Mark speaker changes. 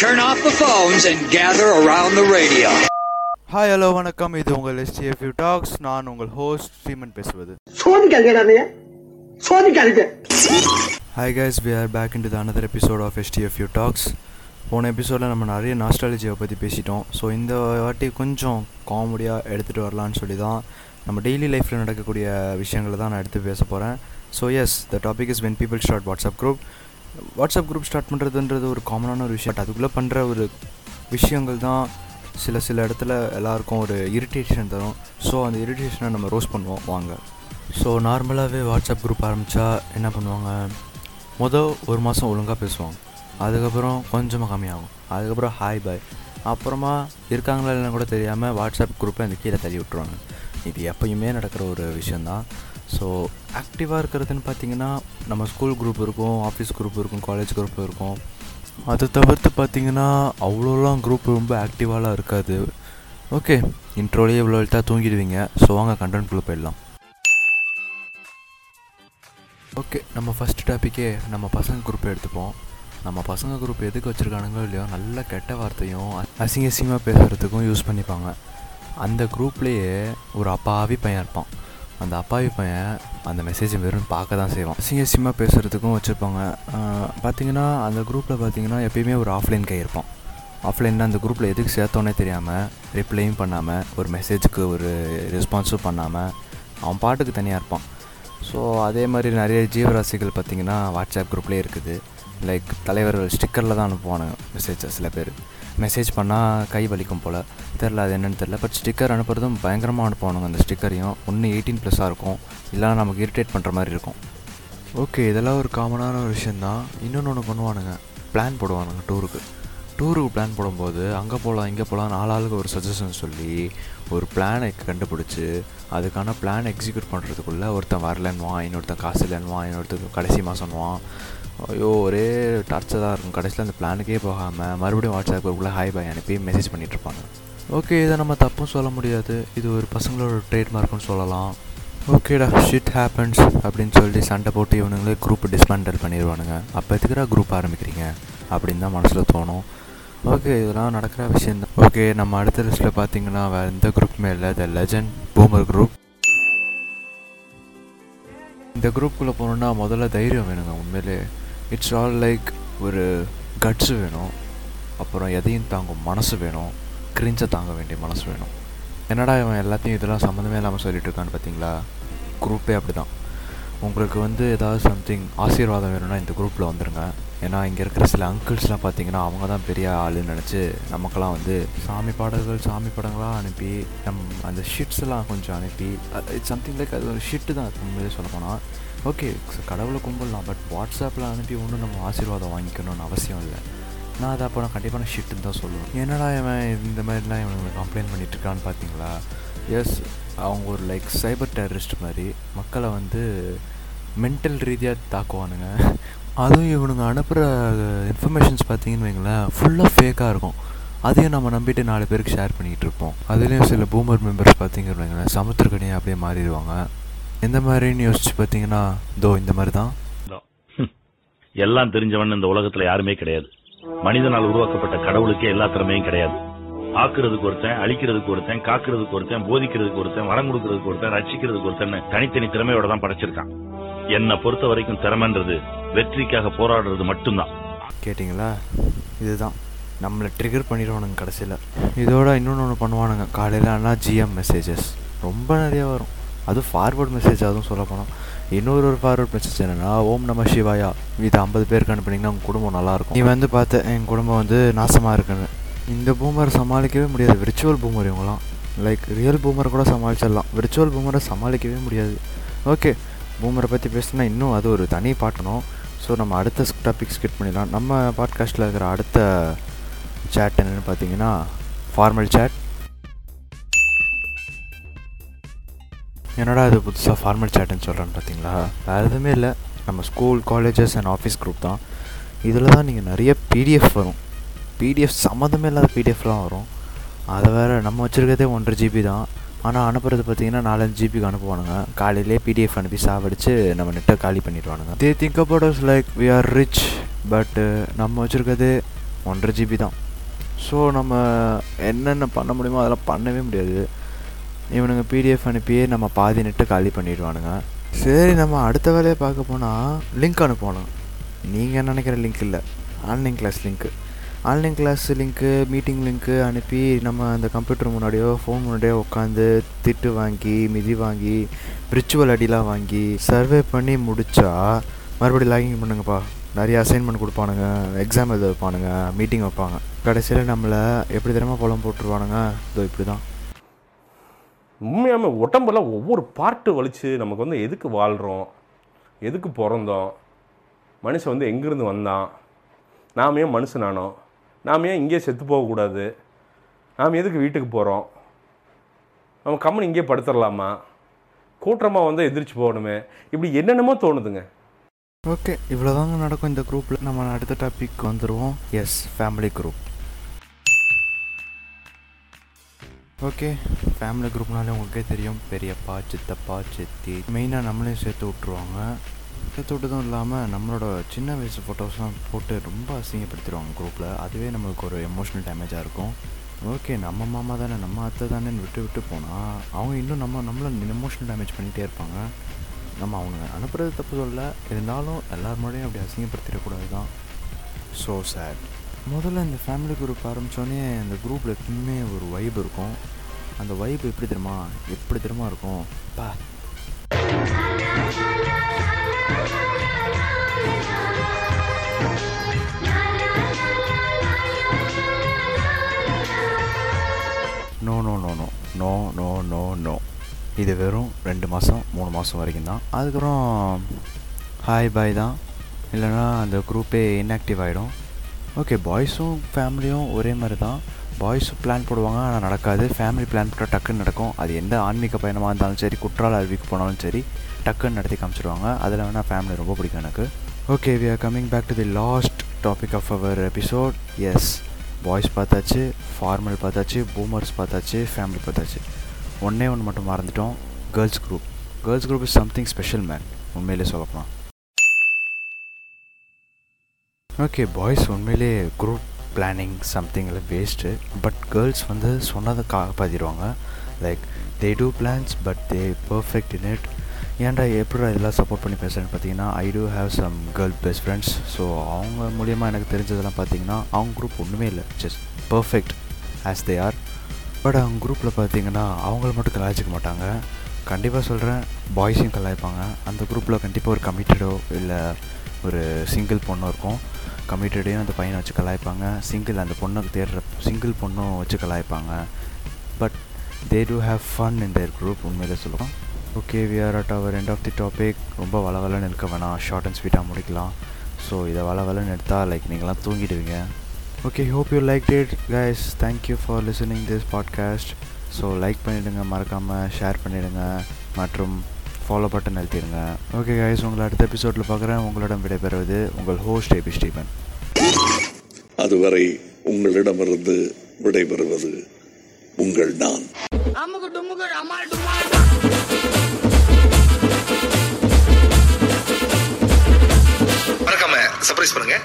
Speaker 1: Turn off the phones and gather around the radio.
Speaker 2: Hi hello வணக்கம். இது உங்கள் எஸ்டிஎஃப்யூ tax நான் உங்கள் ஹோஸ்ட் ஸ்ரீமன் பேசுவது. Hi guys we are back in to another episode of STFU talks போன எபிசோடில் நம்ம நிறைய நாஸ்டாலஜியை பற்றி பேசிட்டோம். ஸோ இந்த வாட்டி கொஞ்சம் காமெடியாக எடுத்துகிட்டு வரலான்னு சொல்லி தான் நம்ம டெய்லி லைஃப்பில் நடக்கக்கூடிய விஷயங்களை தான் நான் எடுத்து பேச போகிறேன் so yes the topic is when people start WhatsApp group WhatsApp group start பண்ணுறதுன்றது ஒரு காமனான ஒரு விஷயம். பட் அதுக்குள்ளே பண்ணுற ஒரு விஷயங்கள் தான் சில சில இடத்துல எல்லாருக்கும் ஒரு இரிட்டேஷன் தரும். ஸோ அந்த இரிட்டேஷனை நம்ம ரோஸ் பண்ணுவோம் வாங்க. ஸோ நார்மலாகவே வாட்ஸ்அப் குரூப் ஆரம்பித்தா என்ன பண்ணுவாங்க? மொதல் ஒரு மாதம் ஒழுங்காக பேசுவாங்க. அதுக்கப்புறம் கொஞ்சமாக கம்மியாகும். அதுக்கப்புறம் ஹாய் பாய் அப்புறமா இருக்காங்களா இல்லைன்னு கூட தெரியாமல் வாட்ஸ்அப் குரூப்பை அந்த கீழே தள்ளி விட்ருவாங்க இது எப்பயுமே நடக்கிற ஒரு விஷயந்தான் ஸோ ஆக்டிவாக இருக்கிறதுன்னு பார்த்தீங்கன்னா நம்ம ஸ்கூல் குரூப் இருக்கும் ஆஃபீஸ் குரூப் இருக்கும் காலேஜ் குரூப் இருக்கும். அதை தவிர்த்து பார்த்தீங்கன்னா அவ்வளோலாம் குரூப் ரொம்ப ஆக்டிவாலாம் இருக்காது. ஓகே இன்ட்ரோலேயே இவ்வளோ எழுத்தாக தூங்கிடுவீங்க. ஸோ வாங்க கண்டென்ட்குள்ளே போயிடலாம். ஓகே நம்ம ஃபஸ்ட் டாப்பிக்கே நம்ம பசங்க குரூப் எடுத்துப்போம். நம்ம பசங்க குரூப் எதுக்கு வச்சுருக்கானுங்களோ இல்லையோ நல்ல கெட்ட வார்த்தையும் அசிங்க அசிங்கமாக பேசுகிறதுக்கும் யூஸ் பண்ணிப்பாங்க. அந்த குரூப்லேயே ஒரு அப்பாவி பையன் இருப்பான். அந்த அப்பாவி பையன் அந்த மெசேஜை வெறும் பார்க்க தான் செய்வான் சிஎஸ்சியமாக பேசுகிறதுக்கும் வச்சுருப்பாங்க. பார்த்தீங்கன்னா அந்த குரூப்பில் பார்த்தீங்கன்னா எப்பயுமே ஒரு ஆஃப்லைன் கை இருப்பான். ஆஃப்லைனில் அந்த குரூப்பில் எதுக்கு சேர்த்தோன்னே தெரியாமல் ரிப்ளையும் பண்ணாமல் ஒரு மெசேஜுக்கு ஒரு ரெஸ்பான்ஸும் பண்ணாமல் அவன் பாட்டுக்கு தனியாக இருப்பான். ஸோ அதே மாதிரி நிறைய ஜீவராசிகள் பார்த்திங்கன்னா வாட்ஸ்அப் குரூப்லேயே இருக்குது. லைக் தலைவர்கள் ஸ்டிக்கரில் தான் அனுப்புவானுங்க மெசேஜ் சில பேர். மெசேஜ் பண்ணால் கை வலிக்கும் போல். தெரில அது என்னென்னு தெரில பட் ஸ்டிக்கர் அனுப்புகிறதும் பயங்கரமாக அனுப்புவானுங்க அந்த ஸ்டிக்கரையும் ஒன்று எயிட்டீன் ப்ளஸ்ஸாக இருக்கும். இல்லைனா நமக்கு இரிட்டேட் பண்ணுற மாதிரி இருக்கும். ஓகே இதெல்லாம் ஒரு காமனான ஒரு விஷயந்தான் இன்னொன்று ஒன்று பண்ணுவானுங்க. பிளான் போடுவானுங்க டூருக்கு டூருக்கு பிளான் போடும்போது அங்கே போகலாம் இங்கே போகலாம் நாலாளுக்கு ஒரு சஜஷன் சொல்லி ஒரு பிளானை கண்டுபிடிச்சி அதுக்கான பிளான் எக்ஸிக்யூட் பண்ணுறதுக்குள்ளே ஒருத்தன் வரலன்னுவான் இன்னொருத்தன் காசு இல்லைன்னுவான் இன்னொருத்தன் கடைசி மாதம்னுவான் ஐயோ ஒரே டார்ச்சர் இருக்கும். கடைசியில் அந்த பிளானுக்கே போகாமல் மறுபடியும் வாட்ஸ்அப் குரூப்பில் ஹாய் பாய் அனுப்பி மெசேஜ் பண்ணிகிட்ருப்பாங்க ஓகே இதை நம்ம தப்பும் சொல்ல முடியாது. இது ஒரு பசங்களோட ட்ரேட்மார்க்குன்னு சொல்லலாம். ஓகேடா ஷிட் ஹேப்பன்ஸ் அப்படின்னு சொல்லி சண்டை போட்டு இவனுங்களே குரூப் டிஸ்மேண்டல் பண்ணிடுவானுங்க அப்போ எதுக்குடா குரூப் ஆரம்பிக்கிறீங்க? அப்படின்னு தான் மனசில் தோணும். ஓகே இதெல்லாம் நடக்கிற விஷயம் தான் ஓகே நம்ம அடுத்த லிஸ்ட்டில் பார்த்தீங்கன்னா வேறு எந்த குரூப்புமே இல்லை. த லெஜண்ட் பூமர் குரூப் இந்த குரூப்புக்குள்ளே போகணுன்னா முதல்ல தைரியம் வேணுங்க உண்மையிலே. இட்ஸ் ஆல் லைக் ஒரு கட்ஸு வேணும். அப்புறம் எதையும் தாங்கும் மனசு வேணும். கிரிஞ்சை தாங்க வேண்டிய மனசு வேணும். என்னடா இவன் எல்லாத்தையும் இதெல்லாம் சம்மந்தமே இல்லாமல் சொல்லிட்டு இருக்கான்னு பார்த்தீங்களா குரூப்பே அப்படி தான் உங்களுக்கு வந்து ஏதாவது சம்திங் ஆசீர்வாதம் வேணும்னா இந்த குரூப்பில் வந்துடுங்க ஏன்னா இங்கே இருக்கிற சில அங்கிள்ஸ்லாம் பார்த்தீங்கன்னா அவங்க தான் பெரிய ஆளுன்னு நினச்சி நமக்கெல்லாம் வந்து சாமி பாடல்கள் சாமி படங்களாக அனுப்பி நம் அந்த ஷிட்ஸ்லாம் கொஞ்சம் அனுப்பி இட்ஸ் சம்திங் லைக் அது ஒரு ஷிட்டு தான் உண்மையிலே சொல்ல போனால் ஓகே கடவுளை கும்பிடலாம் பட் வாட்ஸ்அப்பில் அனுப்பி ஒன்றும் நம்ம ஆசீர்வாதம் வாங்கிக்கணும்னு அவசியம் இல்லை. நான் அதை அப்போ நான் கண்டிப்பாக நான் ஷிட்டுன்னு தான் சொல்லுவேன். என்னடா இவன் இந்த மாதிரிலாம் இவனுங்களை கம்ப்ளைண்ட் பண்ணிட்டு இருக்கான்னு பார்த்தீங்களா எஸ் அவங்க ஒரு லைக் சைபர் டெரரிஸ்ட் மாதிரி மக்களை வந்து மென்டல் ரீதியாக தாக்குவானுங்க. அதுவும் இவனுங்க அனுப்புகிற இன்ஃபர்மேஷன்ஸ் பார்த்தீங்கன்னு வைங்களேன் ஃபுல்லாக ஃபேக்காக இருக்கும். அதையும் நம்ம நம்பிட்டு நாலு பேருக்கு ஷேர் பண்ணிகிட்டு இருப்போம். அதுலேயும் சில பூமர் மெம்பர்ஸ் பார்த்தீங்கன்னு வைங்களேன் சமுத்திரக்கனியை அப்படியே மாறிடுவாங்க. எந்த மாதிரின்னு யோசிச்சு பார்த்தீங்கன்னா தோ இந்த மாதிரி தான்
Speaker 3: எல்லாம் தெரிஞ்சவன் இந்த உலகத்தில் யாருமே கிடையாது. மனிதனால் உருவாக்கப்பட்ட கடவுளுக்கே எல்லா திறமையும் கிடையாது. ஆக்குறதுக்கு ஒருத்தன் அழிக்கிறதுக்கு ஒருத்தன் காக்குறதுக்கு ஒருத்தன் போதிக்கிறதுக்கு ஒருத்தன் வரம் கொடுக்கறதுக்கு ஒருத்தன் ரசிக்கிறதுக்கு ஒருத்தன் தனித்தனி திறமையோட தான் படைச்சிருக்கான். என்னை பொறுத்த வரைக்கும் திறமைன்றது வெற்றிக்காக போராடுறது மட்டும்தான்.
Speaker 2: கேட்டிங்களா? இதுதான். நம்மளை ட்ரிகர் பண்ணிடுவானுங்க கடைசியில். இதோட இன்னொன்று ஒன்று பண்ணுவானுங்க. காலையில் ஆனால் ஜிஎம் மெசேஜஸ் ரொம்ப நிறைய வரும். அதுவும் ஃபார்வர்ட் மெசேஜ் அதுவும் சொல்ல போனால் இன்னொரு ஒரு ஃபார்வர்ட் மெசேஜ் என்னென்னா ஓம் நம சிவாயா. இது ஐம்பது பேருக்கு அனுப்புனீங்கன்னா உங்கள் குடும்பம் நல்லாயிருக்கும் நீ வந்து பார்த்த என் குடும்பம் வந்து நாசமாக இருக்குன்னு. இந்த பூமரை சமாளிக்கவே முடியாது. விர்ச்சுவல் பூமர் இவங்களாம் லைக் ரியல் பூமரை கூட சமாளிச்சிடலாம். விர்ச்சுவல் பூமரை சமாளிக்கவே முடியாது. ஓகே பூமரை பற்றி பேசினா இன்னும் அது ஒரு தனி பாட்டணும் ஸோ நம்ம அடுத்த டாபிக் ஸ்கிட் பண்ணிடலாம். நம்ம பாட்காஸ்ட்டில் இருக்கிற அடுத்த சேட் என்னென்னு பார்த்தீங்கன்னா ஃபார்மல் சேட் என்னடா இது புதுசாக ஃபார்மல் சேட்டுன்னு சொல்கிறேன்னு பார்த்தீங்களா வேறு எதுவுமே இல்லை. நம்ம school colleges and office group தான். இதில் தான் நீங்கள் நிறைய பிடிஎஃப் வரும். பிடிஎஃப் சம்மந்தமே இல்லாத பிடிஎஃப்லாம் வரும். அதை வேறு நம்ம வச்சுருக்கதே ஒன்றரை ஜிபி தான். ஆனால் அனுப்புறது பார்த்தீங்கன்னா நாலஞ்சு ஜிபிக்கு அனுப்புவானுங்க. காலையிலே பிடிஎஃப் அனுப்பி சாவடிச்சு நம்ம நெட்டை காலி பண்ணிடுவானுங்க. They think about us like we are rich but நம்ம வச்சுருக்கிறது ஒன்றரை ஜிபி தான். ஸோ நம்ம என்னென்ன பண்ண முடியுமோ அதெல்லாம் பண்ணவே முடியாது. இவனுங்க பிடிஎஃப் அனுப்பியே நம்ம பாதி நெட்டு காலி பண்ணிடுவானுங்க. சரி நம்ம அடுத்த வேலையை பார்க்க போனால் லிங்க் அனுப்பணும் நீங்கள் நினைக்கிற லிங்க் இல்லை. ஆன்லைன் கிளாஸ் லிங்க்கு ஆன்லைன் கிளாஸ் லிங்க்கு மீட்டிங் லிங்க்கு அனுப்பி நம்ம அந்த கம்ப்யூட்டர் முன்னாடியோ ஃபோன் முன்னாடியோ உட்காந்து திட்டு வாங்கி மிதி வாங்கி விர்ச்சுவல் அடிலாம் வாங்கி சர்வே பண்ணி முடித்தா மறுபடியும் லாகிங் பண்ணுங்கப்பா. நிறைய அசைன்மெண்ட் கொடுப்பானுங்க எக்ஸாம் எழுத வைப்பானுங்க மீட்டிங் வைப்பாங்க. கடைசியில் நம்மளை எப்படி தினமும் புலம் போட்டுருவானுங்க? இதோ இப்படி தான்
Speaker 4: உண்மையாமல் உடம்புல ஒவ்வொரு பார்ட்டு வலிச்சு நமக்கு வந்து எதுக்கு வாழ்கிறோம் எதுக்கு பிறந்தோம்? மனுஷன் வந்து எங்கேருந்து வந்தான்? நாமையும் மனுஷனானோம்? நாம் ஏன் இங்கேயே செத்து போகக்கூடாது? நாம் எதுக்கு வீட்டுக்கு போகிறோம் நம்ம கம்மன் இங்கேயே படுத்துடலாமா கூட்டமாக வந்து எதிர்த்து போகணுமே. இப்படி என்னென்னமோ தோணுதுங்க.
Speaker 2: ஓகே இவ்வளோதாங்க நடக்கும் இந்த குரூப்பில் நம்ம அடுத்த டாபிக் வந்துடுவோம் yes family group okay family குரூப்னாலே உங்களுக்கே தெரியும். பெரியப்பா சித்தப்பா சித்தி. மெயினாக நம்மளையும் சேர்த்து விட்ருவாங்க சேர்த்து இல்லாமல் நம்மளோட சின்ன வயசு ஃபோட்டோஸ்லாம் போட்டு ரொம்ப அசிங்கப்படுத்திடுவாங்க குரூப்பில் அதுவே நம்மளுக்கு ஒரு எமோஷ்னல் டேமேஜாக இருக்கும். ஓகே நம்ம மாமா தானே நம்ம அத்தை தானேன்னு விட்டு விட்டு போனால் அவங்க இன்னும் நம்ம நம்மளை எமோஷ்னல் டேமேஜ் பண்ணிகிட்டே இருப்பாங்க. நம்ம அவங்க அனுப்புறது தப்பு சொல்ல இருந்தாலும் எல்லார் முறையும் அப்படி அசிங்கப்படுத்திடக்கூடாது தான் ஸோ சேட் முதல்ல இந்த ஃபேமிலி குரூப் ஆரம்பித்தோடனே அந்த குரூப்பில் எப்பவுமே ஒரு வைப் இருக்கும். அந்த வைப் எப்படி தெரியுமா? எப்படி தெரியுமா இருக்கும்? பா நோ நோ நோ நோ இது வெறும் ரெண்டு மாதம் மூணு மாதம் வரைக்கும் தான் அதுக்கப்புறம் ஹாய் பாய் தான். இல்லைனா அந்த குரூப்பே இன்ஆக்டிவ் ஆகிடும் ஓகே பாய்ஸும் ஃபேமிலியும் ஒரே மாதிரி தான் பாய்ஸும் பிளான் போடுவாங்க ஆனால் நடக்காது. ஃபேமிலி பிளான் போட்டால் டக்குன்னு நடக்கும். அது எந்த ஆன்மீக பயணமாக இருந்தாலும் சரி குற்றால அருவிக்கு போனாலும் சரி டக்குன்னு நடத்தி காமிச்சிடுவாங்க. அதில் வேணால் ஃபேமிலி ரொம்ப பிடிக்கும் எனக்கு. Okay we are coming back to the last topic of our episode yes boys பார்த்தாச்சு ஃபார்மல் பார்த்தாச்சு பூமர்ஸ் பார்த்தாச்சு ஃபேமிலி பார்த்தாச்சு. ஒன்றே ஒன்று மட்டும் மறந்துட்டோம். Girls group girls group is something special man உண்மையிலே சொல்லப்போனால் ஓகே பாய்ஸ் உண்மையிலே குரூப் பிளானிங் சம்திங்கில் வேஸ்ட்டு பட் கேர்ள்ஸ் வந்து சொன்னதை காப்பாற்றிடுவாங்க like they do plans but they perfect in it ஏன்டா எப்படி இதெல்லாம் சப்போர்ட் பண்ணி பேசுகிறேன்னு பார்த்தீங்கன்னா I do have some girl best friends so அவங்க மூலியமாக எனக்கு தெரிஞ்சதெல்லாம் பார்த்தீங்கன்னா அவங்க குரூப் ஒன்றுமே இல்லை. Just perfect as they are but அவங்க குரூப்பில் பார்த்தீங்கன்னா அவங்கள மட்டும் கலாய்ச்சிக்க மாட்டாங்க. கண்டிப்பாக சொல்கிறேன் பாய்ஸையும் கலாய்ப்பாங்க. அந்த குரூப்பில் கண்டிப்பாக ஒரு கமிட்டடோ இல்லை ஒரு சிங்கிள் பொண்ணு இருக்கும். கமிட்டடையும் அந்த பையனை வச்சு கலாய்ப்பாங்க. சிங்கிள் அந்த பொண்ணுக்கு தேடுற சிங்கிள் பொண்ணும் வச்சு கலாய்ப்பாங்க. But they do have fun in their group உண்மையிலே சொல்லுவோம் okay we are at our end of the topic ரொம்ப வளவலன்னு இருக்க வேணாம். ஷார்ட் அண்ட் ஸ்வீட்டாக முடிக்கலாம். ஸோ இதை வளவலன்னு எடுத்தால் லைக் நீங்களாம் தூங்கிடுவீங்க. Okay hope you like it guys thank you for listening this podcast so like பண்ணிவிடுங்க மறக்காமல் ஷேர் பண்ணிவிடுங்க மற்றும் ஃபாலோ பட்டன் அழுத்திடுங்க ஓகே கைஸ் உங்களை அடுத்த எபிசோடில் பார்க்குறேன். உங்களிடம் விடைபெறுவது உங்கள் ஹோஸ்ட் ஏபி ஸ்டீபன்
Speaker 5: அதுவரை உங்களிடமிருந்து விடைபெறுவது உங்கள் நான்
Speaker 6: மறக்காம சர்ப்ரைஸ் பண்ணுங்க.